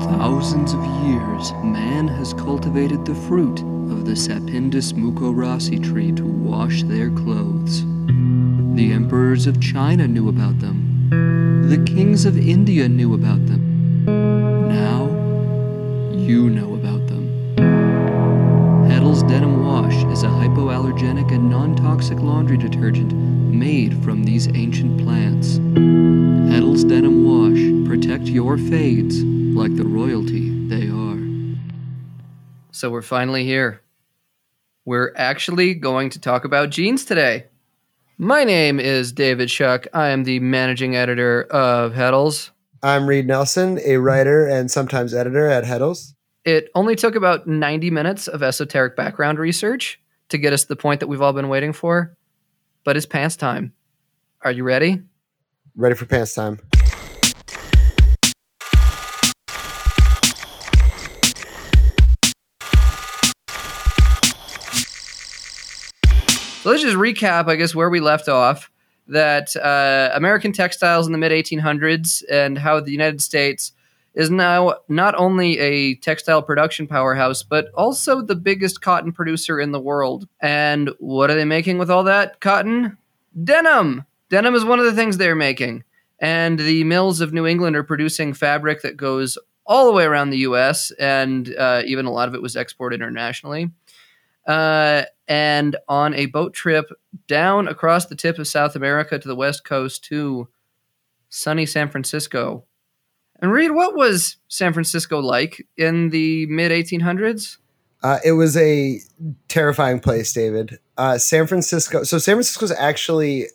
thousands of years, man has cultivated the fruit of the Sapindus mukorossi tree to wash their clothes. The emperors of China knew about them. The kings of India knew about them. Now, you know about them. Heddels Denim Wash is a hypoallergenic and non toxic laundry detergent made from these ancient plants. Heddels Denim Wash protect your fades like the royalty they are. So we're finally here. We're actually going to talk about jeans today. My name is David Shuck. I am the managing editor of Heddels. I'm Reed Nelson, a writer and sometimes editor at Heddels. It only took about 90 minutes of esoteric background research to get us to the point that we've all been waiting for, but it's pants time. Are you ready? Ready for pants time. So let's just recap, I guess, where we left off. That uh, American textiles in the mid 1800s and how the United States is now not only a textile production powerhouse, but also the biggest cotton producer in the world. And what are they making with all that cotton? Denim. Denim is one of the things they're making. And the mills of New England are producing fabric that goes all the way around the US, and uh, even a lot of it was exported internationally. Uh, and on a boat trip down across the tip of South America to the west coast to sunny San Francisco. And Reed, what was San Francisco like in the mid 1800s? Uh, it was a terrifying place, David. Uh, San Francisco. So San Francisco is actually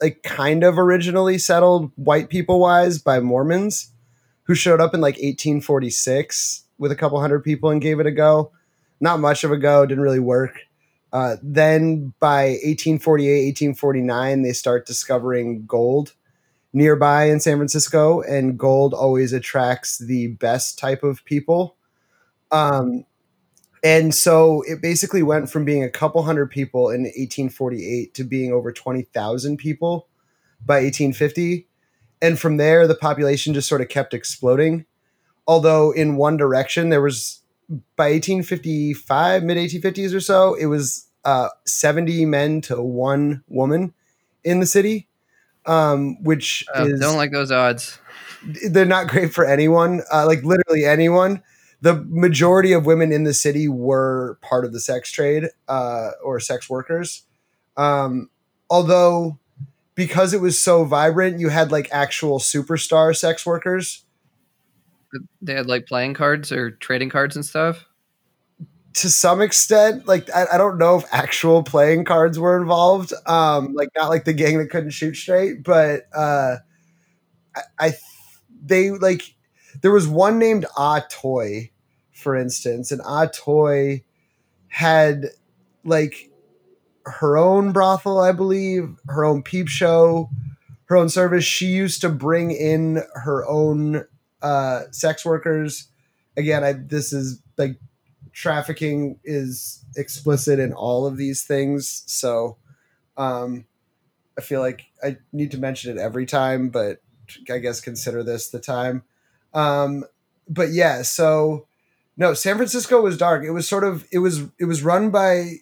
like kind of originally settled white people wise by Mormons who showed up in like 1846 with a couple hundred people and gave it a go. Not much of a go, didn't really work. Uh, then by 1848, 1849, they start discovering gold nearby in San Francisco, and gold always attracts the best type of people. Um, and so it basically went from being a couple hundred people in 1848 to being over 20,000 people by 1850. And from there, the population just sort of kept exploding. Although, in one direction, there was by 1855, mid 1850s or so, it was uh, 70 men to one woman in the city, um, which Uh, is don't like those odds. they're not great for anyone, uh, like literally anyone. The majority of women in the city were part of the sex trade uh, or sex workers. Um, although, because it was so vibrant, you had like actual superstar sex workers. They had like playing cards or trading cards and stuff. to some extent like I, I don't know if actual playing cards were involved um like not like the gang that couldn't shoot straight but uh i, I they like there was one named ah toy for instance and ah toy had like her own brothel i believe her own peep show her own service she used to bring in her own uh sex workers. Again i this is like trafficking is explicit in all of these things. So um i feel like i need to mention it every time but i guess consider this the time. Um but yeah so no san francisco was dark. It was sort of it was it was run by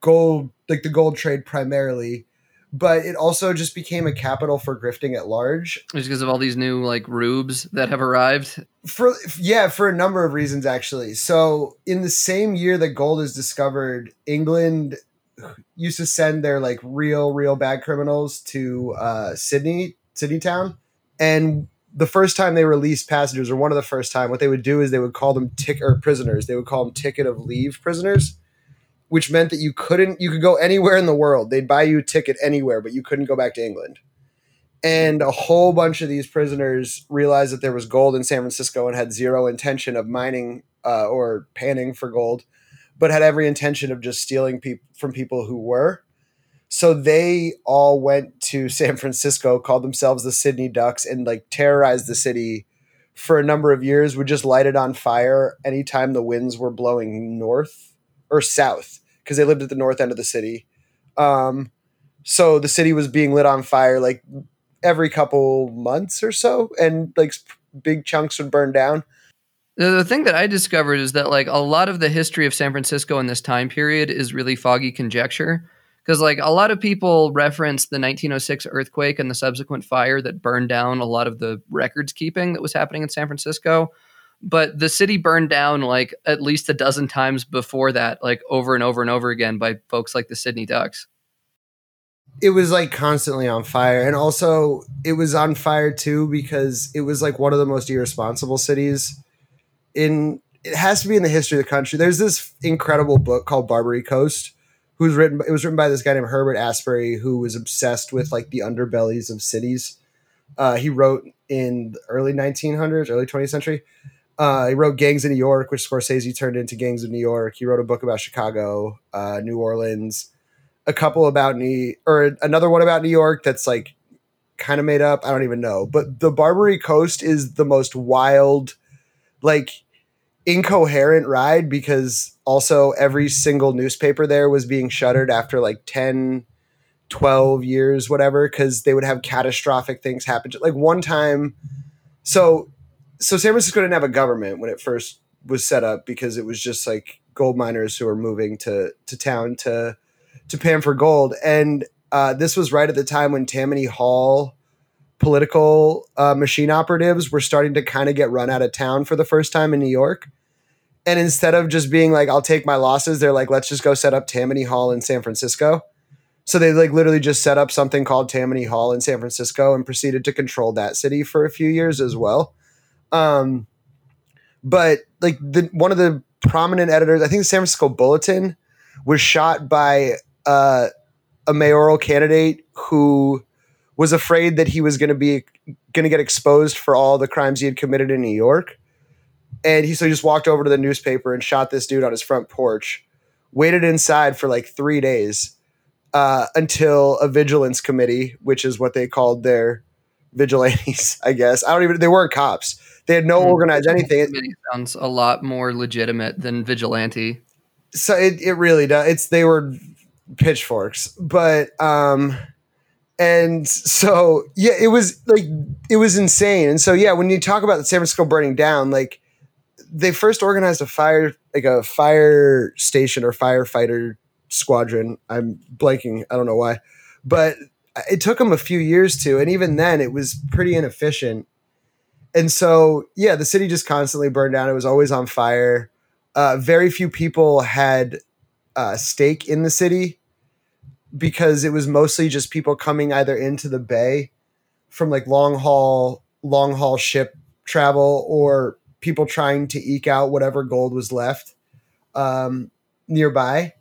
gold like the gold trade primarily but it also just became a capital for grifting at large. Just because of all these new like rubes that have arrived. for yeah for a number of reasons actually. So in the same year that gold is discovered england used to send their like real real bad criminals to uh sydney sydney town. And the first time they released passengers or one of the first time what they would do is they would call them tick or prisoners. They would call them ticket of leave prisoners which meant that you couldn't you could go anywhere in the world they'd buy you a ticket anywhere but you couldn't go back to england and a whole bunch of these prisoners realized that there was gold in San Francisco and had zero intention of mining uh, or panning for gold, but had every intention of just stealing peop- from people who were. So they all went to San Francisco, called themselves the Sydney Ducks, and like terrorized the city for a number of years. Would just light it on fire anytime the winds were blowing north or south because they lived at the north end of the city. Um, so the city was being lit on fire like every couple months or so, and like big chunks would burn down. The, the thing that I discovered is that like a lot of the history of San Francisco in this time period is really foggy conjecture because like a lot of people reference the 1906 earthquake and the subsequent fire that burned down a lot of the records keeping that was happening in San Francisco but the city burned down like at least a dozen times before that like over and over and over again by folks like the Sydney Ducks. It was like constantly on fire and also it was on fire too because it was like one of the most irresponsible cities in it has to be in the history of the country. There's this incredible book called barbary coast who's written it was written by this guy named herbert asbury who was obsessed with like the underbellies of cities. Uh, he wrote in the early 1900s early 20th century uh, he wrote gangs of new york which scorsese turned into gangs of new york he wrote a book about chicago uh, new orleans a couple about New or another one about New York that's like kind of made up. I don't even know. But the Barbary Coast is the most wild, like incoherent ride because also every single newspaper there was being shuttered after like 10 12 years whatever because they would have catastrophic things happen to like one time so so san francisco didn't have a government when it first was set up because it was just like gold miners who were moving to to town to to pan for gold. And uh, this was right at the time when Tammany Hall political uh, machine operatives were starting to kind of get run out of town for the first time in New York. And instead of just being like, I'll take my losses, they're like, let's just go set up Tammany Hall in San Francisco. So they like literally just set up something called Tammany Hall in San Francisco and proceeded to control that city for a few years as well. Um, but like the one of the prominent editors, I think the San Francisco Bulletin was shot by uh, a mayoral candidate who was afraid that he was going to be going to get exposed for all the crimes he had committed in New York. And he so he just walked over to the newspaper and shot this dude on his front porch. Waited inside for like three days uh, until a vigilance committee, which is what they called their vigilantes, I guess. I don't even. They weren't cops. They had no hmm. organized anything. Committee sounds a lot more legitimate than vigilante. So it, it really does. It's they were pitchforks, but um, and so yeah, it was like it was insane. And so yeah, when you talk about the San Francisco burning down, like they first organized a fire like a fire station or firefighter squadron. I'm blanking. I don't know why, but it took them a few years to, and even then, it was pretty inefficient. And so, yeah, the city just constantly burned down. It was always on fire. Uh, very few people had uh, stake in the city because it was mostly just people coming either into the bay from like long haul long haul ship travel or people trying to eke out whatever gold was left um, nearby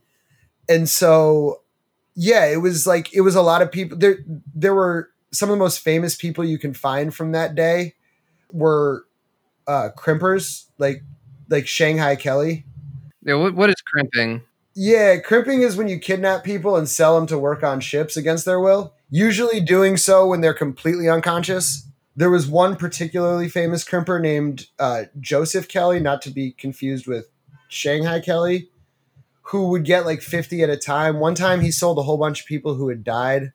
and so yeah it was like it was a lot of people there there were some of the most famous people you can find from that day were uh crimpers like like shanghai kelly yeah what, what is crimping yeah, crimping is when you kidnap people and sell them to work on ships against their will, usually doing so when they're completely unconscious. There was one particularly famous crimper named uh, Joseph Kelly, not to be confused with Shanghai Kelly, who would get like 50 at a time. One time he sold a whole bunch of people who had died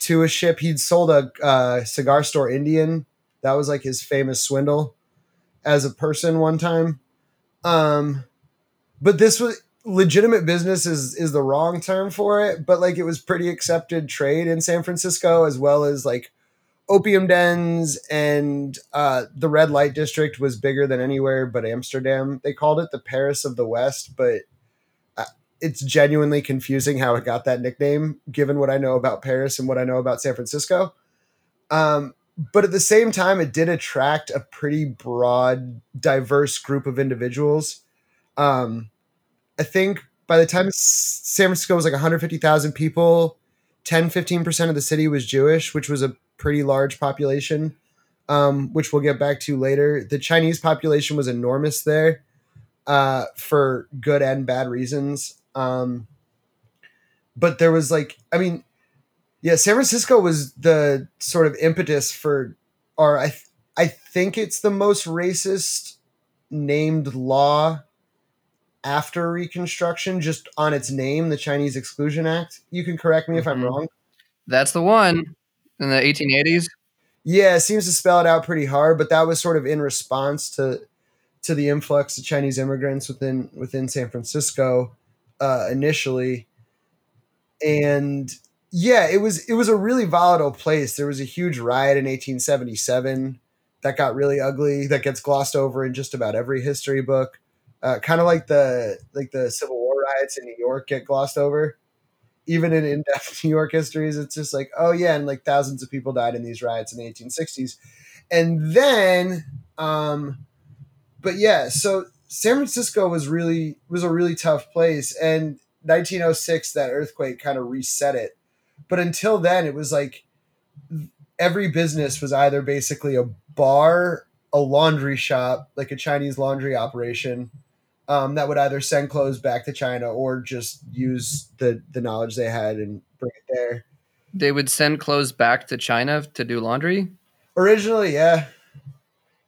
to a ship. He'd sold a uh, cigar store Indian. That was like his famous swindle as a person one time. Um, but this was legitimate business is is the wrong term for it, but like it was pretty accepted trade in San Francisco as well as like opium dens and uh, the red light district was bigger than anywhere but Amsterdam. They called it the Paris of the West, but uh, it's genuinely confusing how it got that nickname given what I know about Paris and what I know about San Francisco. Um, but at the same time, it did attract a pretty broad, diverse group of individuals. Um, I think by the time San Francisco was like 150,000 people, 10, 15% of the city was Jewish, which was a pretty large population, um, which we'll get back to later. The Chinese population was enormous there uh, for good and bad reasons. Um, but there was like, I mean, yeah, San Francisco was the sort of impetus for, or I, th- I think it's the most racist named law after Reconstruction, just on its name, the Chinese Exclusion Act. You can correct me mm-hmm. if I'm mm-hmm. wrong. That's the one in the 1880s. Yeah, it seems to spell it out pretty hard, but that was sort of in response to to the influx of Chinese immigrants within within San Francisco uh, initially, and yeah, it was it was a really volatile place. There was a huge riot in 1877 that got really ugly. That gets glossed over in just about every history book. Uh, kind of like the like the Civil War riots in New York get glossed over. Even in in-depth New York histories, it's just like, oh yeah, and like thousands of people died in these riots in the 1860s, and then, um, but yeah, so San Francisco was really was a really tough place, and 1906 that earthquake kind of reset it. But until then, it was like every business was either basically a bar, a laundry shop, like a Chinese laundry operation, um, that would either send clothes back to China or just use the the knowledge they had and bring it there. They would send clothes back to China to do laundry. Originally, yeah,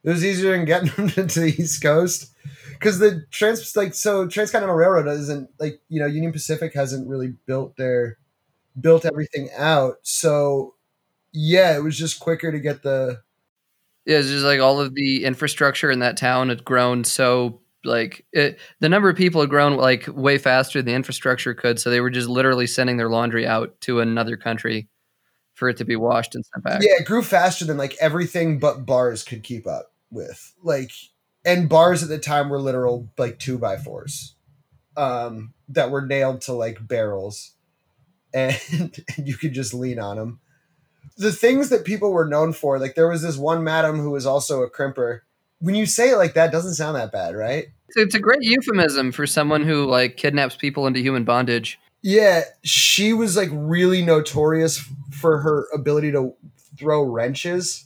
it was easier than getting them to the East Coast because the trans like so Transcontinental Railroad isn't like you know Union Pacific hasn't really built their built everything out. So yeah, it was just quicker to get the Yeah, it's just like all of the infrastructure in that town had grown so like it, the number of people had grown like way faster than the infrastructure could, so they were just literally sending their laundry out to another country for it to be washed and sent back. Yeah, it grew faster than like everything but bars could keep up with. Like, and bars at the time were literal like two by fours, um, that were nailed to like barrels, and, and you could just lean on them. The things that people were known for, like there was this one madam who was also a crimper. When you say it like that, it doesn't sound that bad, right? It's a great euphemism for someone who like kidnaps people into human bondage. Yeah, she was like really notorious for her ability to throw wrenches.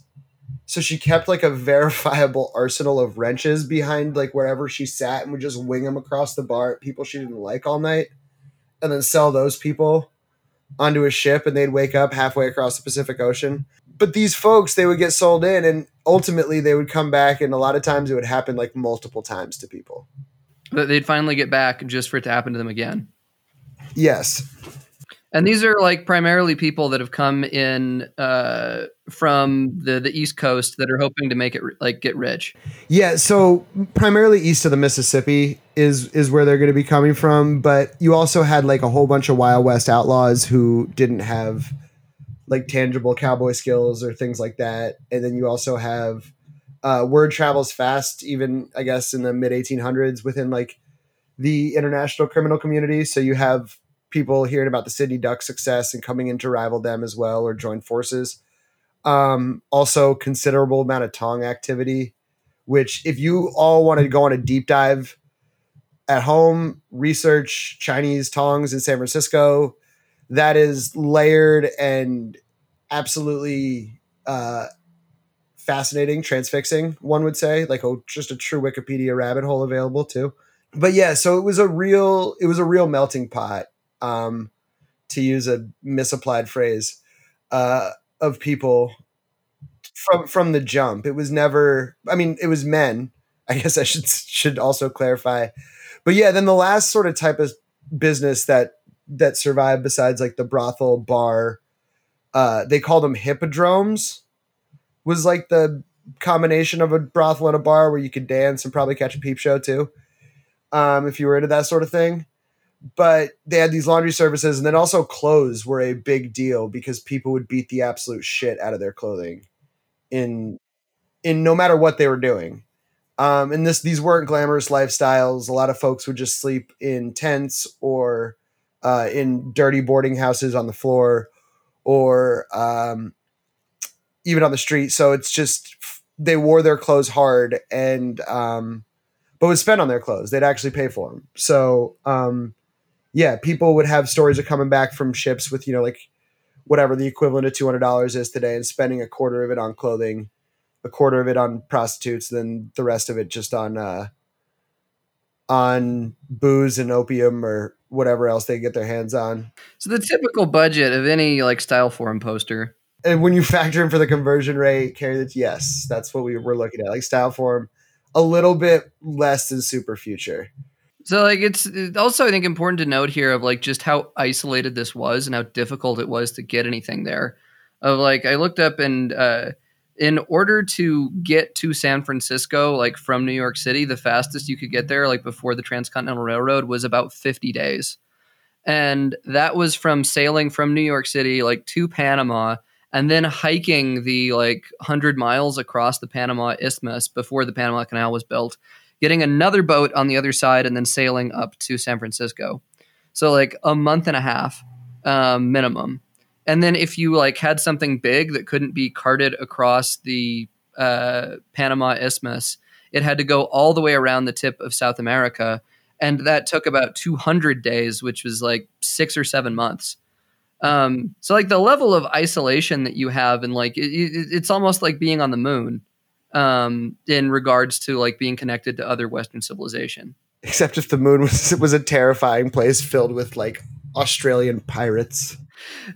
So she kept like a verifiable arsenal of wrenches behind like wherever she sat and would just wing them across the bar at people she didn't like all night and then sell those people onto a ship and they'd wake up halfway across the Pacific Ocean. But these folks, they would get sold in and ultimately they would come back and a lot of times it would happen like multiple times to people. But they'd finally get back just for it to happen to them again. Yes. And these are like primarily people that have come in uh, from the the East Coast that are hoping to make it like get rich. Yeah, so primarily east of the Mississippi is is where they're going to be coming from, but you also had like a whole bunch of Wild West outlaws who didn't have like tangible cowboy skills or things like that, and then you also have uh, word travels fast, even I guess in the mid 1800s within like the international criminal community. So you have people hearing about the Sydney Duck success and coming in to rival them as well or join forces. Um, also, considerable amount of Tong activity, which if you all want to go on a deep dive at home, research Chinese Tongs in San Francisco, that is layered and absolutely uh, fascinating, transfixing, one would say, like a, just a true Wikipedia rabbit hole available too. But yeah, so it was a real, it was a real melting pot um, to use a misapplied phrase, uh, of people from from the jump. It was never. I mean, it was men. I guess I should should also clarify. But yeah, then the last sort of type of business that that survived besides like the brothel bar, uh, they called them hippodromes. Was like the combination of a brothel and a bar where you could dance and probably catch a peep show too, um, if you were into that sort of thing but they had these laundry services and then also clothes were a big deal because people would beat the absolute shit out of their clothing in in no matter what they were doing. Um, and this these weren't glamorous lifestyles. A lot of folks would just sleep in tents or uh, in dirty boarding houses on the floor or um, even on the street. So it's just they wore their clothes hard and um, but would spend on their clothes. They'd actually pay for them so um, yeah, people would have stories of coming back from ships with, you know, like whatever the equivalent of $200 is today and spending a quarter of it on clothing, a quarter of it on prostitutes, then the rest of it just on, uh, on booze and opium or whatever else they get their hands on. So the typical budget of any like style forum poster. And when you factor in for the conversion rate, carry that yes, that's what we were looking at. Like style form, a little bit less than Superfuture. So like it's also I think important to note here of like just how isolated this was and how difficult it was to get anything there. Of like I looked up and uh, in order to get to San Francisco, like from New York City, the fastest you could get there, like before the Transcontinental Railroad, was about 50 days. And that was from sailing from New York City, like to Panama, and then hiking the like 100 miles across the Panama Isthmus before the Panama Canal was built, getting another boat on the other side, and then sailing up to San Francisco. So, like a month and a half um, minimum and then if you like had something big that couldn't be carted across the uh, Panama Isthmus, it had to go all the way around the tip of South America, and that took about 200 days, which was like six or seven months. Um, so like the level of isolation that you have, and like it, it, it's almost like being on the moon um, in regards to like being connected to other Western civilization. Except if the moon was was a terrifying place filled with like Australian pirates.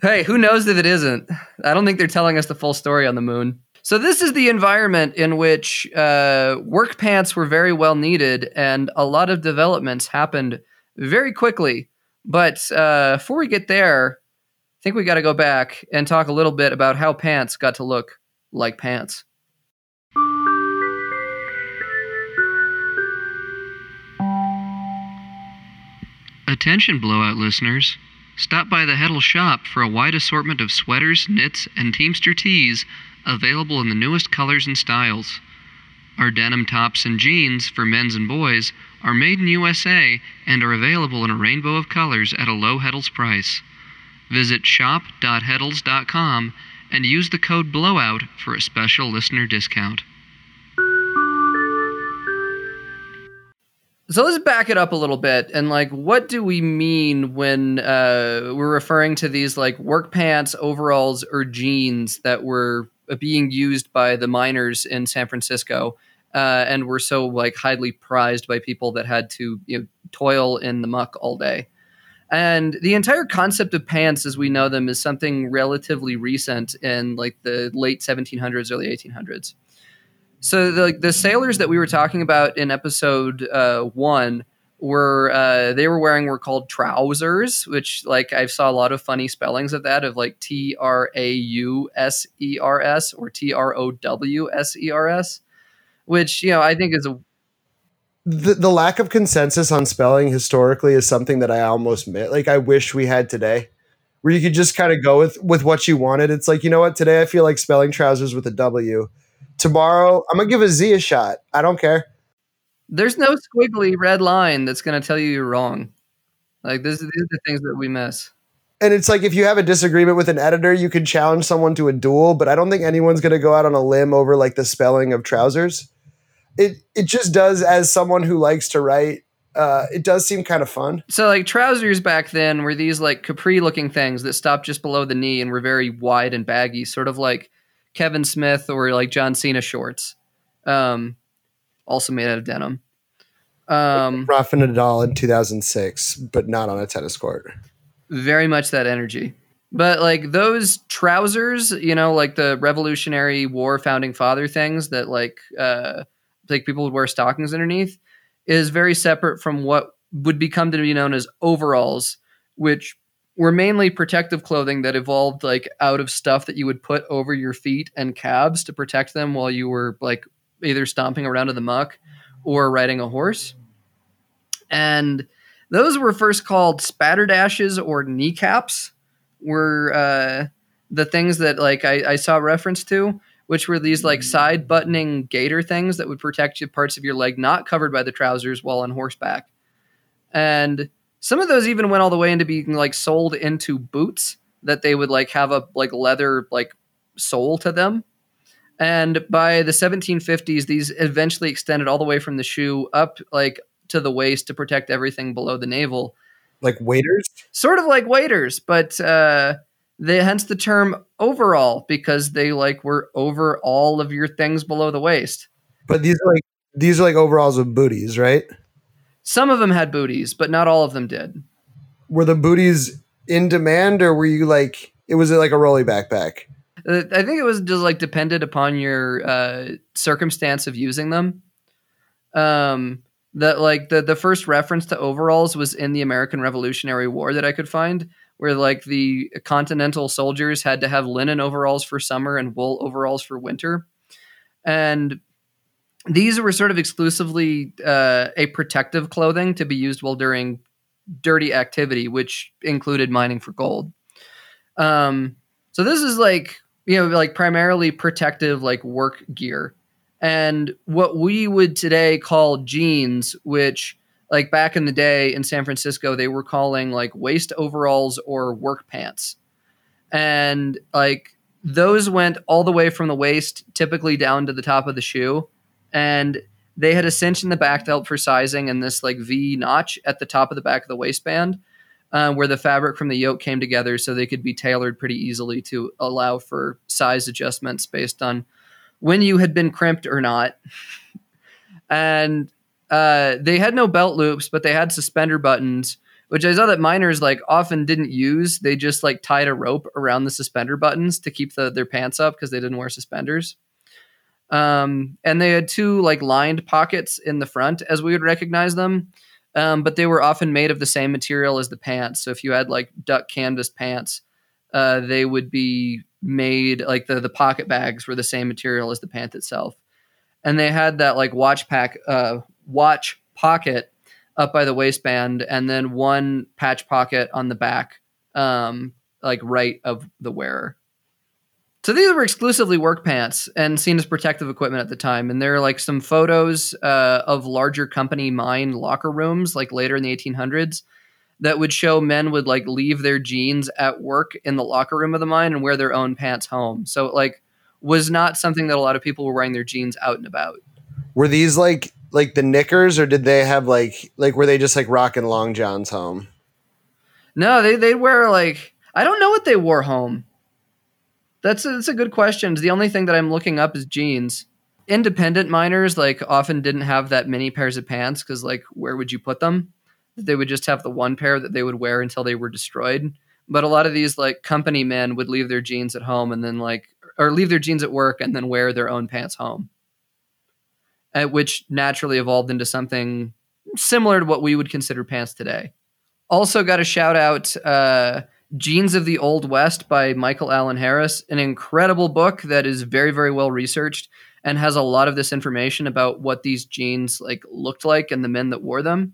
Hey, who knows if it isn't? I don't think they're telling us the full story on the moon. So this is the environment in which uh, work pants were very well needed, and a lot of developments happened very quickly. But uh, before we get there, I think we got to go back and talk a little bit about how pants got to look like pants. Attention, blowout listeners. Stop by the Heddle shop for a wide assortment of sweaters, knits, and Teamster tees available in the newest colors and styles. Our denim tops and jeans for men's and boys are made in USA and are available in a rainbow of colors at a low Heddels price. Visit shop.heddels.com and use the code BLOWOUT for a special listener discount. So let's back it up a little bit and like what do we mean when uh, we're referring to these like work pants, overalls, or jeans that were being used by the miners in San Francisco uh, and were so like highly prized by people that had to you know, toil in the muck all day. And the entire concept of pants as we know them is something relatively recent in like the late 1700s, early 1800s. So the the sailors that we were talking about in episode uh, one were uh, they were wearing were called trousers, which like I saw a lot of funny spellings of that of like T R A U S E R S or T R O W S E R S, which you know I think is a the, the lack of consensus on spelling historically is something that I almost met. Like I wish we had today, where you could just kind of go with with what you wanted. It's like you know what today I feel like spelling trousers with a W tomorrow I'm gonna give a Z a shot. I don't care. There's no squiggly red line that's gonna tell you you're wrong. Like this, these are the things that we miss. And it's like if you have a disagreement with an editor, you can challenge someone to a duel, but I don't think anyone's gonna go out on a limb over like the spelling of trousers. It it just does as someone who likes to write. Uh, it does seem kind of fun. So, like trousers back then were these like capri-looking things that stopped just below the knee and were very wide and baggy, sort of like Kevin Smith or like John Cena shorts, um, also made out of denim. Um, Rafa Nadal in 2006, but not on a tennis court. Very much that energy. But like those trousers, you know, like the Revolutionary War founding father things that like uh, like people would wear stockings underneath, is very separate from what would become to be known as overalls, which were mainly protective clothing that evolved like out of stuff that you would put over your feet and calves to protect them while you were like either stomping around in the muck or riding a horse. And those were first called spatterdashes or kneecaps were uh, the things that like I, I saw reference to which were these like side buttoning gaiter things that would protect you parts of your leg not covered by the trousers while on horseback and some of those even went all the way into being like sold into boots that they would like have a like leather like sole to them. And by the 1750s, these eventually extended all the way from the shoe up like to the waist to protect everything below the navel. Like waders? Sort of like waiters, but uh they hence the term overall because they like were over all of your things below the waist. But these are like these are like overalls with booties, right? Some of them had booties, but not all of them did. Were the booties in demand, or were you like it was like a rolly backpack? Uh, I think it was just like depended upon your uh, circumstance of using them. Um, that like the the first reference to overalls was in the American Revolutionary War that I could find, where like the continental soldiers had to have linen overalls for summer and wool overalls for winter. and these were sort of exclusively uh, a protective clothing to be used while during dirty activity, which included mining for gold. Um, so this is like you know like primarily protective like work gear, and what we would today call jeans, which like back in the day in San Francisco they were calling like waist overalls or work pants, and like those went all the way from the waist typically down to the top of the shoe and they had a cinch in the back belt for sizing and this like V notch at the top of the back of the waistband, uh, where the fabric from the yoke came together, so they could be tailored pretty easily to allow for size adjustments based on when you had been crimped or not. and uh, they had no belt loops, but they had suspender buttons, which I saw that miners like often didn't use. They just like tied a rope around the suspender buttons to keep the, their pants up because they didn't wear suspenders. Um, and they had two like lined pockets in the front as we would recognize them. Um, but they were often made of the same material as the pants. So if you had like duck canvas pants, uh, they would be made like the the pocket bags were the same material as the pant itself. And they had that like watch pack uh, watch pocket up by the waistband, and then one patch pocket on the back, um, like right of the wearer. So these were exclusively work pants and seen as protective equipment at the time. And there are like some photos uh, of larger company mine locker rooms, like later in the 1800s, that would show men would like leave their jeans at work in the locker room of the mine and wear their own pants home. So it, like was not something that a lot of people were wearing their jeans out and about. Were these like like the knickers, or did they have like like were they just like rocking long johns home? No, they they'd wear like I don't know what they wore home. That's a, that's a good question. The only thing that I'm looking up is jeans. Independent miners like often didn't have that many pairs of pants because like where would you put them? They would just have the one pair that they would wear until they were destroyed. But a lot of these like company men would leave their jeans at home and then like or leave their jeans at work and then wear their own pants home. At which naturally evolved into something similar to what we would consider pants today. Also got a shout out uh, Jeans of the Old West by Michael Allen Harris, an incredible book that is very, very well researched and has a lot of this information about what these jeans like looked like and the men that wore them.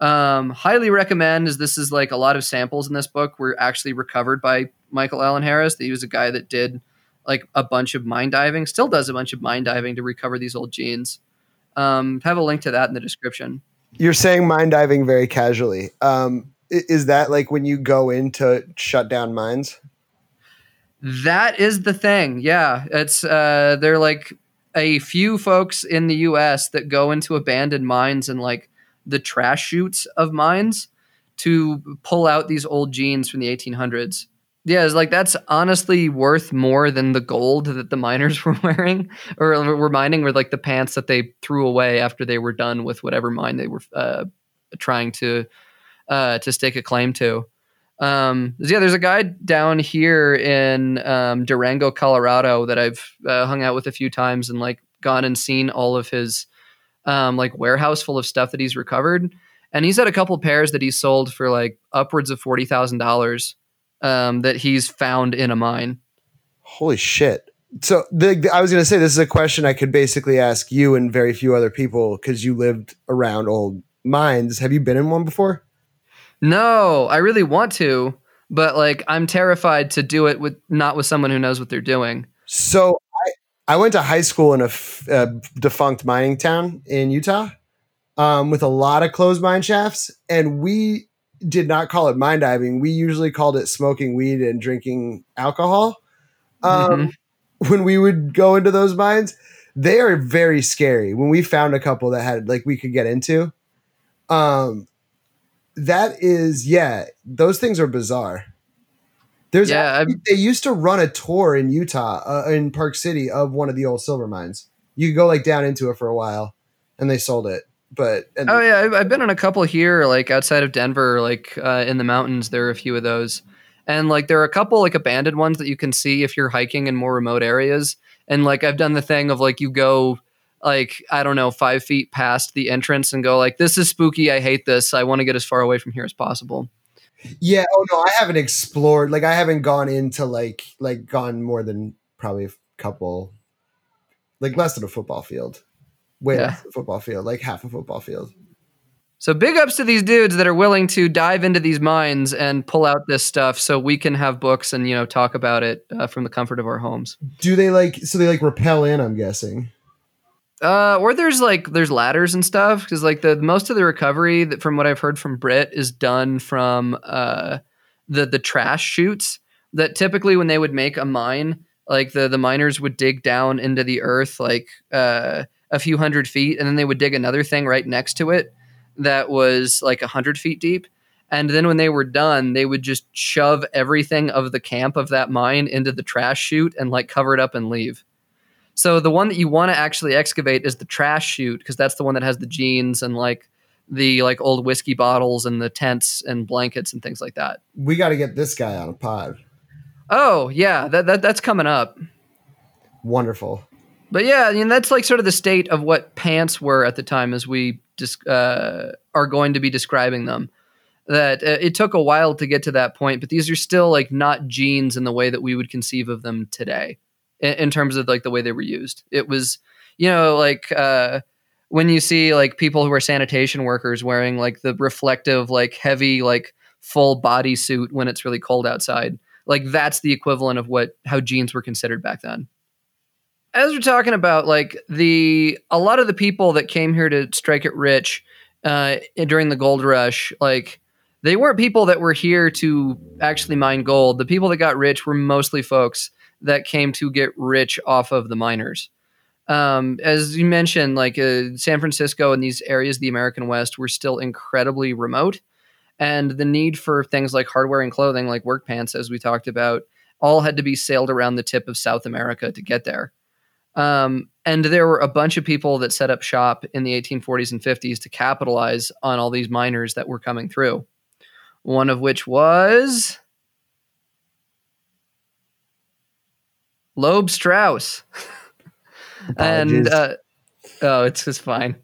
Um, highly recommend as this is like a lot of samples in this book were actually recovered by Michael Allen Harris. He was a guy that did like a bunch of mine diving, still does a bunch of mine diving to recover these old jeans. Um, have a link to that in the description. You're saying mine diving very casually. Um, is that like when you go in to shut down mines? That is the thing. Yeah, it's uh, they're like a few folks in the U.S. that go into abandoned mines and like the trash chutes of mines to pull out these old jeans from the 1800s. Yeah, it's like that's honestly worth more than the gold that the miners were wearing or were mining, were like the pants that they threw away after they were done with whatever mine they were uh, trying to uh, to stake a claim to. Um, yeah, there's a guy down here in um, Durango, Colorado, that I've uh, hung out with a few times and like gone and seen all of his um, like warehouse full of stuff that he's recovered. And he's had a couple pairs that he sold for like upwards of forty thousand um, dollars that he's found in a mine. Holy shit! So the, the, I was going to say this is a question I could basically ask you and very few other people because you lived around old mines. Have you been in one before? No, I really want to, but like I'm terrified to do it with not with someone who knows what they're doing. So I, I went to high school in a, f- a defunct mining town in Utah um, with a lot of closed mine shafts, and we did not call it mine diving. We usually called it smoking weed and drinking alcohol. Um, mm-hmm. When we would go into those mines, they are very scary. When we found a couple that had like we could get into, um, that is yeah those things are bizarre. There's yeah they used to run a tour in utah uh, in park city of one of the old silver mines. You could go like down into it for a while and they sold it but oh yeah I've, I've, been on a couple here like outside of denver like uh, in the mountains there are a few of those. And like there are a couple like abandoned ones that you can see if you're hiking in more remote areas. And like i've done the thing of like you go like I don't know five feet past the entrance and go like this is spooky. I hate this. I want to get as far away from here as possible. Yeah. Oh no, I haven't explored. Like I haven't gone into like like gone more than probably a couple like less than a football field. Way Yeah. less than a football field, like half a football field. So big ups to these dudes that are willing to dive into these mines and pull out this stuff so we can have books and you know talk about it uh, from the comfort of our homes. Do they like so they like repel in, I'm guessing. Uh, or there's like there's ladders and stuff because like the most of the recovery that from what I've heard from Brit is done from uh the the trash chutes that typically when they would make a mine like the the miners would dig down into the earth like uh a few hundred feet and then they would dig another thing right next to it that was like a hundred feet deep. And then when they were done they would just shove everything of the camp of that mine into the trash chute and like cover it up and leave so the one that you want to actually excavate is the trash chute because that's the one that has the jeans and like the like old whiskey bottles and the tents and blankets and things like that. We got to get this guy on a pod. Oh yeah, that, that that's coming up. Wonderful. But yeah, I mean that's like sort of the state of what pants were at the time as we uh, are going to be describing them. That uh, it took a while to get to that point, but these are still like not jeans in the way that we would conceive of them today, in, in terms of like the way they were used. It was, you know, like uh, when you see like people who are sanitation workers wearing like the reflective, like heavy, like full body suit when it's really cold outside. Like that's the equivalent of what how jeans were considered back then as we're talking about like the a lot of the people that came here to strike it rich uh, during the gold rush like they weren't people that were here to actually mine gold the people that got rich were mostly folks that came to get rich off of the miners. Um, as you mentioned like uh, san francisco and these areas of the american west were still incredibly remote. And the need for things like hardware and clothing like work pants as we talked about all had to be sailed around the tip of south america to get there. Um, and there were a bunch of people that set up shop in the 1840s and 50s to capitalize on all these miners that were coming through. One of which was Loeb Strauss. and uh, oh, it's just fine.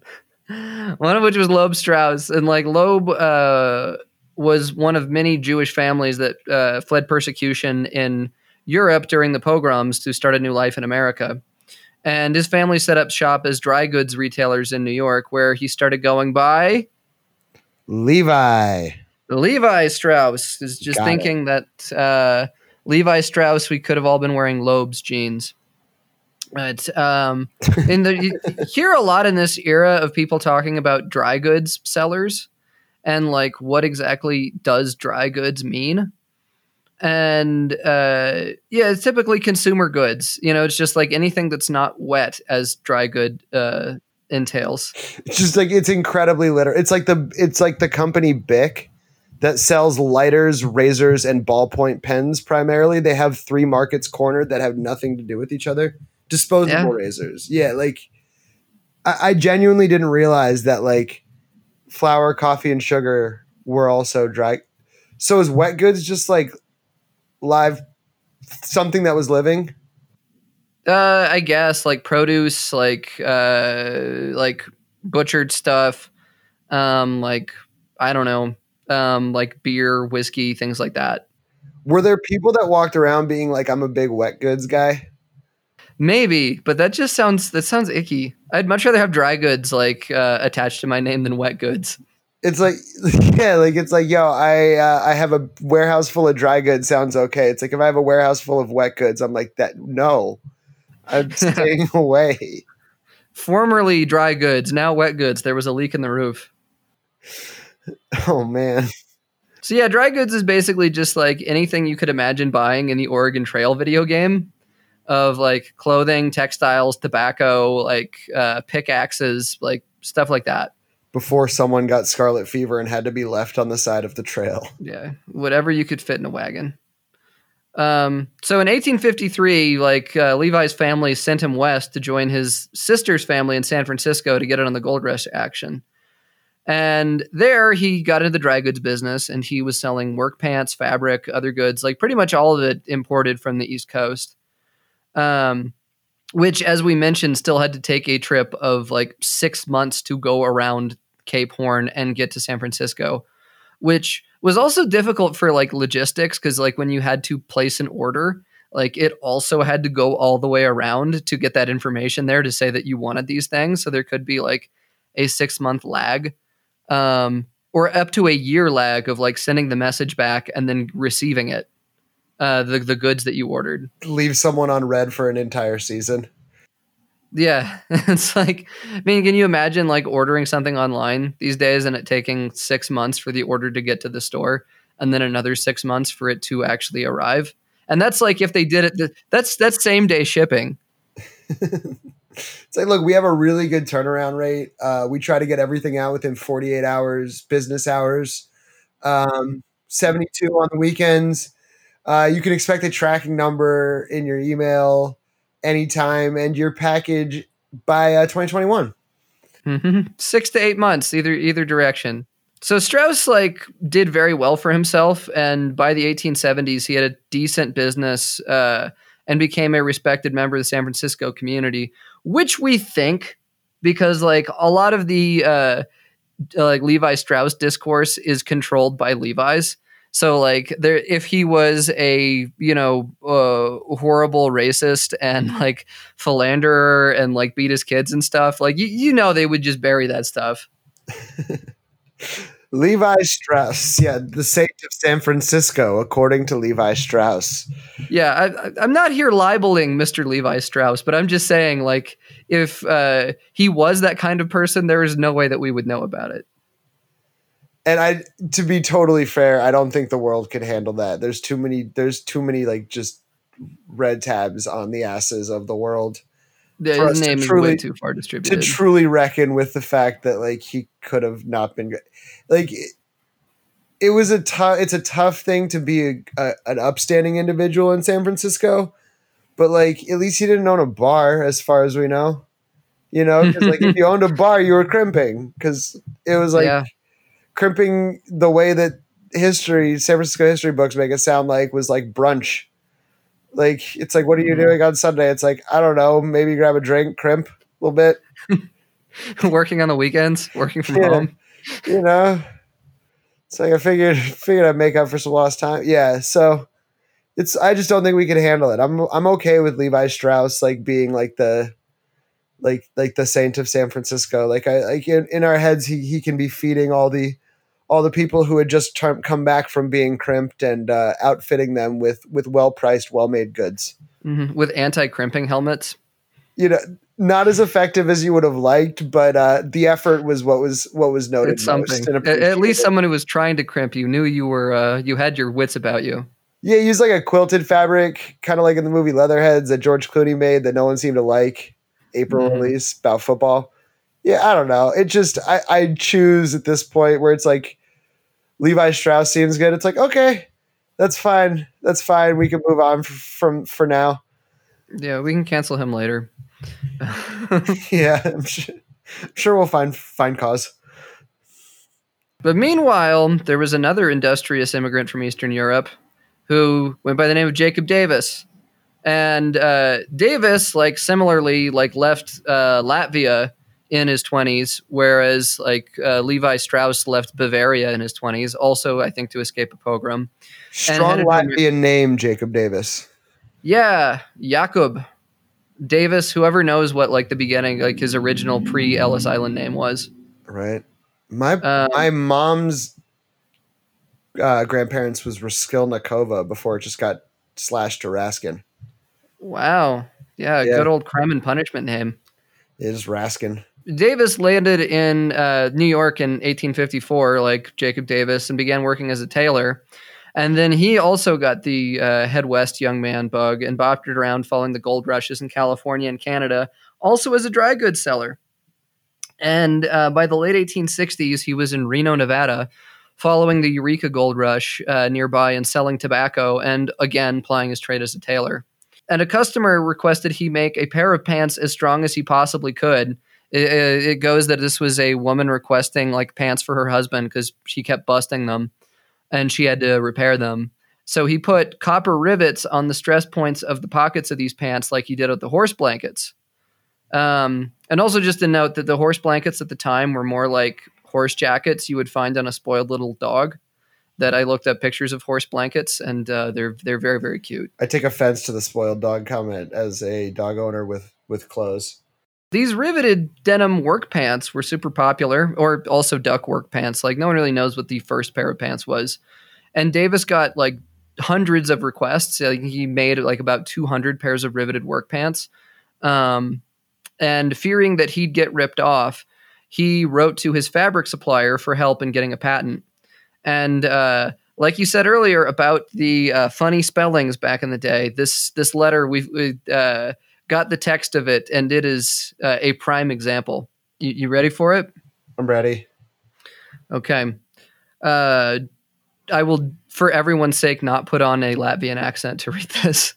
One of which was Loeb Strauss, and like Loeb uh, was one of many Jewish families that uh, fled persecution in Europe during the pogroms to start a new life in America. And his family set up shop as dry goods retailers in New York, where he started going by Levi. Levi Strauss. Is just Got it. thinking that uh, Levi Strauss, we could have all been wearing Loeb's jeans. But um, in the you hear a lot in this era of people talking about dry goods sellers and like what exactly does dry goods mean and uh, yeah it's typically consumer goods you know it's just like anything that's not wet as dry good uh, entails It's just like it's incredibly literal. It's like the it's like the company Bic that sells lighters, razors, and ballpoint pens primarily. They have three markets cornered that have nothing to do with each other. Disposable Yeah. razors. Yeah, like I, I genuinely didn't realize that like flour, coffee, and sugar were also dry. So is wet goods just like live something that was living? uh, i guess like produce like uh, like butchered stuff um, like i don't know um, like beer whiskey things like that Were there people that walked around being like, I'm a big wet goods guy? maybe but that just sounds that sounds icky i'd much rather have dry goods like uh, attached to my name than wet goods It's like, yeah, like it's like, yo, I uh, I have a warehouse full of dry goods. Sounds okay. It's like if I have a warehouse full of wet goods, I'm like that. No, I'm staying away. formerly dry goods now wet goods there was a leak in the roof Oh man, So yeah, dry goods is basically just like anything you could imagine buying in the Oregon Trail video game of like clothing, textiles, tobacco, like uh, pickaxes, like stuff like that. before someone got scarlet fever and had to be left on the side of the trail. Yeah, whatever you could fit in a wagon. Um, so in 1853, like uh, Levi's family sent him west to join his sister's family in San Francisco to get in on the gold rush action. And there he got into the dry goods business and he was selling work pants, fabric, other goods, like pretty much all of it imported from the East Coast. Um, which, as we mentioned, still had to take a trip of like six months to go around Cape Horn and get to San Francisco, which was also difficult for like logistics because like when you had to place an order, like it also had to go all the way around to get that information there to say that you wanted these things. So there could be like a six month lag, um, or up to a year lag of like sending the message back and then receiving it, uh, the the goods that you ordered. Leave someone on red for an entire season. Yeah, it's like, I mean, can you imagine like ordering something online these days and it taking six months for the order to get to the store, and then another six months for it to actually arrive? And that's like if they did it, that's that's same day shipping. it's like, look, we have a really good turnaround rate. Uh, we try to get everything out within 48 hours, business hours, um, 72 on the weekends. Uh, you can expect a tracking number in your email anytime and your package by uh, 2021. Mm-hmm. Six to eight months, either either direction. So Strauss like did very well for himself, and by the 1870s, he had a decent business uh, and became a respected member of the San Francisco community, which we think because like a lot of the uh, like Levi Strauss discourse is controlled by Levi's. So like there, if he was a you know uh, horrible racist and mm-hmm. like philanderer and like beat his kids and stuff, like you, you know they would just bury that stuff. Levi Strauss, yeah, the saint of San Francisco, according to Levi Strauss. Yeah, I, am not here libeling Mr. Levi Strauss, but I'm just saying, like, if uh, he was that kind of person, there is no way that we would know about it and I to be totally fair, I don't think the world could handle that. There's too many there's too many like just red tabs on the asses of the world. Yeah, his name truly, is way too far distributed. To truly reckon with the fact that like he could have not been good. Like it, it was a tough it's a tough thing to be a, a, an upstanding individual in San Francisco, but like at least he didn't own a bar as far as we know. You know, because like if you owned a bar, you were crimping because it was like yeah crimping the way that history, San Francisco history books make it sound like was like brunch. Like it's like, what are you mm-hmm. doing on Sunday? It's like I don't know, maybe grab a drink, crimp a little bit. working on the weekends, working from yeah, home. You know, it's like I figured figured I'd make up for some lost time. Yeah, so it's I just don't think we can handle it. I'm I'm okay with Levi Strauss like being like the like like the saint of San Francisco. Like I like in, in our heads he he can be feeding all the all the people who had just t- come back from being crimped and uh, outfitting them with with well priced, well made goods mm-hmm. with anti crimping helmets. You know, not as effective as you would have liked, but uh, the effort was what was what was noted. It's something. At least someone who was trying to crimp you knew you were uh, you had your wits about you. Yeah, use like a quilted fabric, kind of like in the movie Leatherheads that George Clooney made that no one seemed to like. April mm-hmm. release about football yeah, I don't know. It just I I choose at this point where it's like Levi Strauss seems good. It's like okay, that's fine. That's fine. We can move on f- from for now. Yeah, we can cancel him later. yeah, I'm sure, I'm sure we'll find find cause. But meanwhile, there was another industrious immigrant from Eastern Europe who went by the name of Jacob Davis. And uh, Davis, like similarly, like left uh, Latvia in his 20s, whereas like uh, Levi Strauss left Bavaria in his 20s, also I think to escape a pogrom. Strong Latvian name, Jacob Davis. Yeah, Jakob Davis. Whoever knows what like the beginning, like his original pre Ellis Island name was. Right. My um, my mom's uh, grandparents was Raskilnikova before it just got slashed to Raskin. Wow. Yeah, yeah. good old crime and punishment name. It is Raskin. Davis landed in uh, New York in 1854, like Jacob Davis, and began working as a tailor. And then he also got the uh, head west young man bug and bopped around following the gold rushes in California and Canada, also as a dry goods seller. And uh, by the late 1860s, he was in Reno, Nevada, following the Eureka Gold Rush uh, nearby and selling tobacco, and again plying his trade as a tailor. And a customer requested he make a pair of pants as strong as he possibly could it, it goes that this was a woman requesting like pants for her husband because she kept busting them and she had to repair them. So he put copper rivets on the stress points of the pockets of these pants, like he did with the horse blankets. Um, and also, just to note that the horse blankets at the time were more like horse jackets you would find on a spoiled little dog. that I looked up pictures of horse blankets, and uh, they're they're very very cute. I take offense to the spoiled dog comment as a dog owner with with clothes. These riveted denim work pants were super popular, or also duck work pants. Like no one really knows what the first pair of pants was, and Davis got like hundreds of requests. Like, he made like about 200 pairs of riveted work pants. Um, and fearing that he'd get ripped off, he wrote to his fabric supplier for help in getting a patent. And uh, like you said earlier about the uh, funny spellings back in the day, this this letter we've we, uh, got the text of it, and it is uh, a prime example. You, you, ready for it? I'm ready. Okay. Uh, I will, for everyone's sake, not put on a Latvian accent to read this.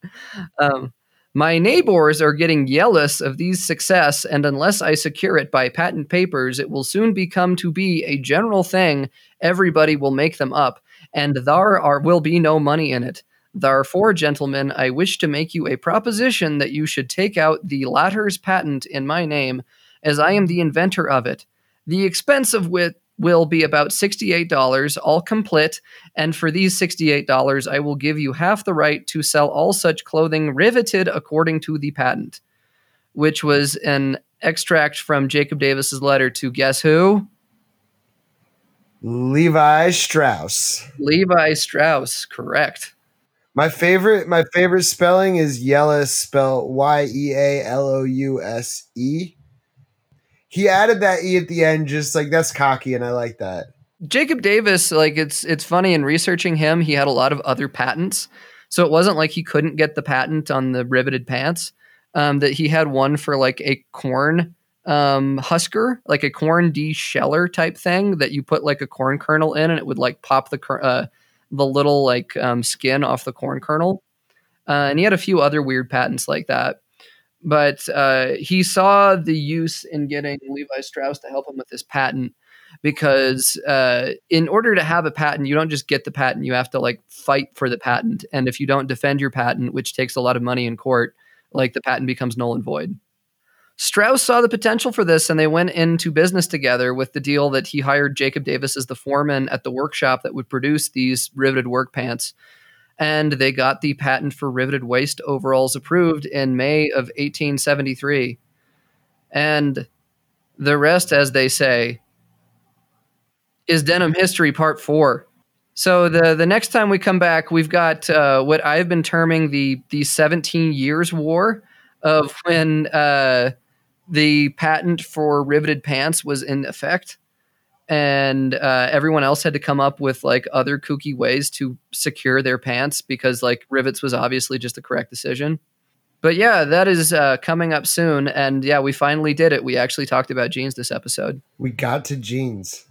um, my neighbors are getting jealous of these success, and unless I secure it by patent papers, it will soon become to be a general thing. Everybody will make them up, and there are, will be no money in it. Therefore, gentlemen, I wish to make you a proposition that you should take out the latter's patent in my name, as I am the inventor of it. The expense of which will be about $68, all complete. And for these $68, I will give you half the right to sell all such clothing riveted according to the patent, which was an extract from Jacob Davis's letter to guess who? Levi Strauss. Levi Strauss, correct. My favorite, my favorite spelling is Yellow, spelled Y E A L O U S E he added that e at the end, just like that's cocky, and I like that. Jacob Davis, like it's it's funny in researching him, he had a lot of other patents, so it wasn't like he couldn't get the patent on the riveted pants. Um, that he had one for like a corn um, husker, like a corn de-sheller type thing that you put like a corn kernel in, and it would like pop the uh, the little like um, skin off the corn kernel. Uh, and he had a few other weird patents like that but uh, he saw the use in getting Levi Strauss to help him with this patent because uh, in order to have a patent, you don't just get the patent; you have to like fight for the patent. And if you don't defend your patent, which takes a lot of money in court, like the patent becomes null and void. Strauss saw the potential for this and they went into business together with the deal that he hired Jacob Davis as the foreman at the workshop that would produce these riveted work pants and they got the patent for riveted waist overalls approved in May of 1873. And the rest, as they say, is Denim History Part 4. So the the next time we come back, we've got uh, what I've been terming the the 17 years war of when uh, the patent for riveted pants was in effect and uh, everyone else had to come up with like other kooky ways to secure their pants because like rivets was obviously just the correct decision. But yeah that is uh, coming up soon and yeah we finally did it. We actually talked about jeans this episode. We got to jeans.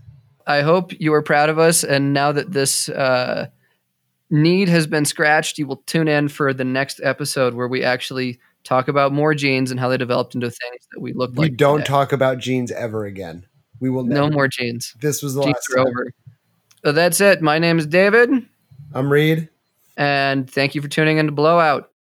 I hope you are proud of us and now that this uh, need has been scratched you will tune in for the next episode where we actually talk about more jeans and how they developed into things that we look we like we don't today. talk about jeans ever again we will never. no more jeans. This was the jeans last time. over. So that's it. My name is David. I'm Reed. And thank you for tuning in to Blowout.